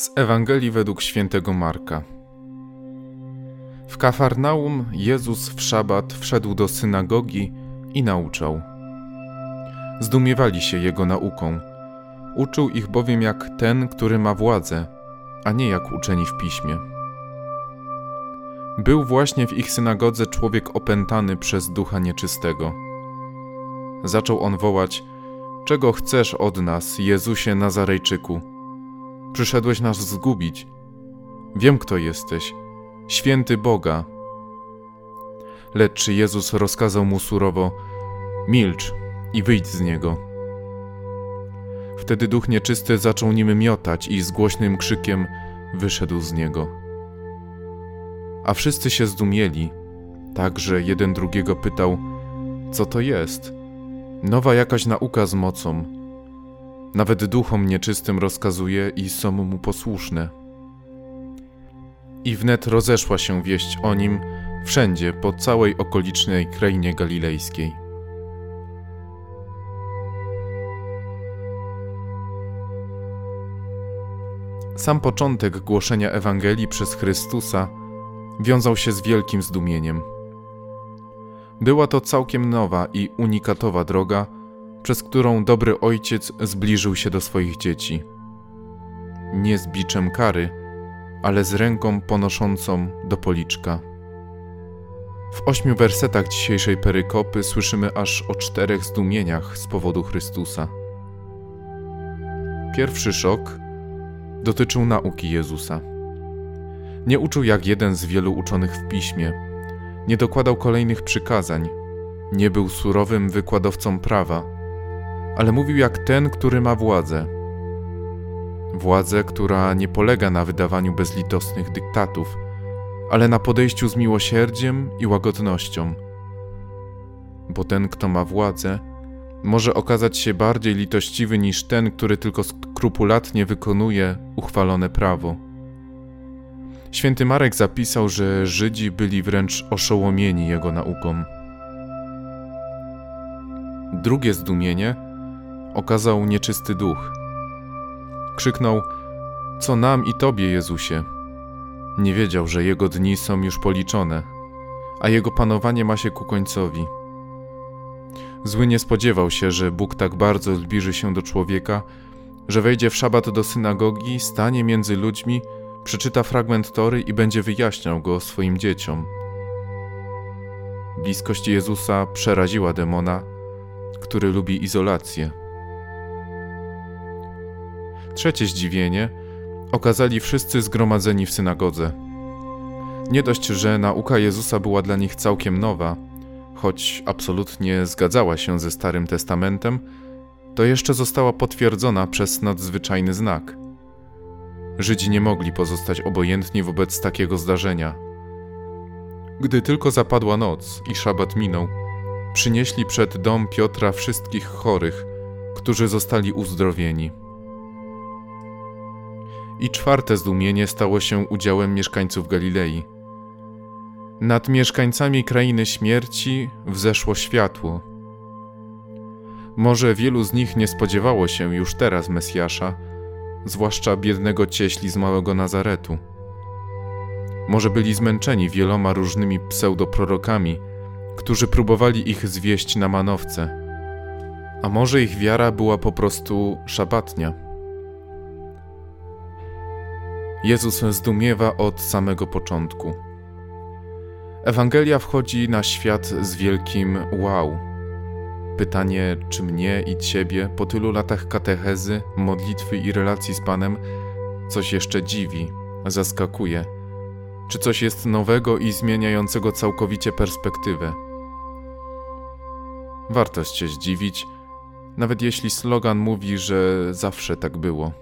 Z Ewangelii według świętego Marka. W Kafarnaum Jezus w szabat wszedł do synagogi i nauczał. Zdumiewali się jego nauką. Uczył ich bowiem jak ten, który ma władzę, a nie jak uczeni w piśmie. Był właśnie w ich synagodze człowiek opętany przez ducha nieczystego. Zaczął on wołać: Czego chcesz od nas, Jezusie Nazarejczyku? Przyszedłeś nas zgubić. Wiem, kto jesteś, święty Boga. Lecz Jezus rozkazał mu surowo: Milcz i wyjdź z niego. Wtedy duch nieczysty zaczął nim miotać i z głośnym krzykiem wyszedł z niego. A wszyscy się zdumieli, tak że jeden drugiego pytał: Co to jest? Nowa jakaś nauka z mocą nawet duchom nieczystym rozkazuje i są mu posłuszne. I wnet rozeszła się wieść o nim wszędzie po całej okolicznej krainie galilejskiej. Sam początek głoszenia Ewangelii przez Chrystusa wiązał się z wielkim zdumieniem. Była to całkiem nowa i unikatowa droga, przez którą dobry ojciec zbliżył się do swoich dzieci. Nie z biczem kary, ale z ręką ponoszącą do policzka. W ośmiu wersetach dzisiejszej perykopy słyszymy aż o czterech zdumieniach z powodu Chrystusa. Pierwszy szok dotyczył nauki Jezusa. Nie uczył jak jeden z wielu uczonych w piśmie, nie dokładał kolejnych przykazań, nie był surowym wykładowcą prawa ale mówił jak ten, który ma władzę. Władzę, która nie polega na wydawaniu bezlitosnych dyktatów, ale na podejściu z miłosierdziem i łagodnością. Bo ten, kto ma władzę, może okazać się bardziej litościwy niż ten, który tylko skrupulatnie wykonuje uchwalone prawo. Święty Marek zapisał, że Żydzi byli wręcz oszołomieni jego nauką. Drugie zdumienie – okazał nieczysty duch. Krzyknął: Co nam i tobie, Jezusie? Nie wiedział, że jego dni są już policzone, a jego panowanie ma się ku końcowi. Zły nie spodziewał się, że Bóg tak bardzo zbliży się do człowieka, że wejdzie w szabat do synagogi, stanie między ludźmi, przeczyta fragment Tory i będzie wyjaśniał go swoim dzieciom. Bliskość Jezusa przeraziła demona, który lubi izolację. Trzecie zdziwienie okazali wszyscy zgromadzeni w synagodze. Nie dość, że nauka Jezusa była dla nich całkiem nowa, choć absolutnie zgadzała się ze Starym Testamentem, to jeszcze została potwierdzona przez nadzwyczajny znak. Żydzi nie mogli pozostać obojętni wobec takiego zdarzenia. Gdy tylko zapadła noc i szabat minął, przynieśli przed dom Piotra wszystkich chorych, którzy zostali uzdrowieni. I czwarte zdumienie stało się udziałem mieszkańców Galilei. Nad mieszkańcami krainy śmierci wzeszło światło. Może wielu z nich nie spodziewało się już teraz Mesjasza, zwłaszcza biednego cieśli z małego Nazaretu. Może byli zmęczeni wieloma różnymi pseudoprorokami, którzy próbowali ich zwieść na manowce. A może ich wiara była po prostu szabatnia. Jezus zdumiewa od samego początku. Ewangelia wchodzi na świat z wielkim wow. Pytanie, czy mnie i ciebie po tylu latach katechezy, modlitwy i relacji z Panem coś jeszcze dziwi, zaskakuje? Czy coś jest nowego i zmieniającego całkowicie perspektywę? Warto się zdziwić, nawet jeśli slogan mówi, że zawsze tak było.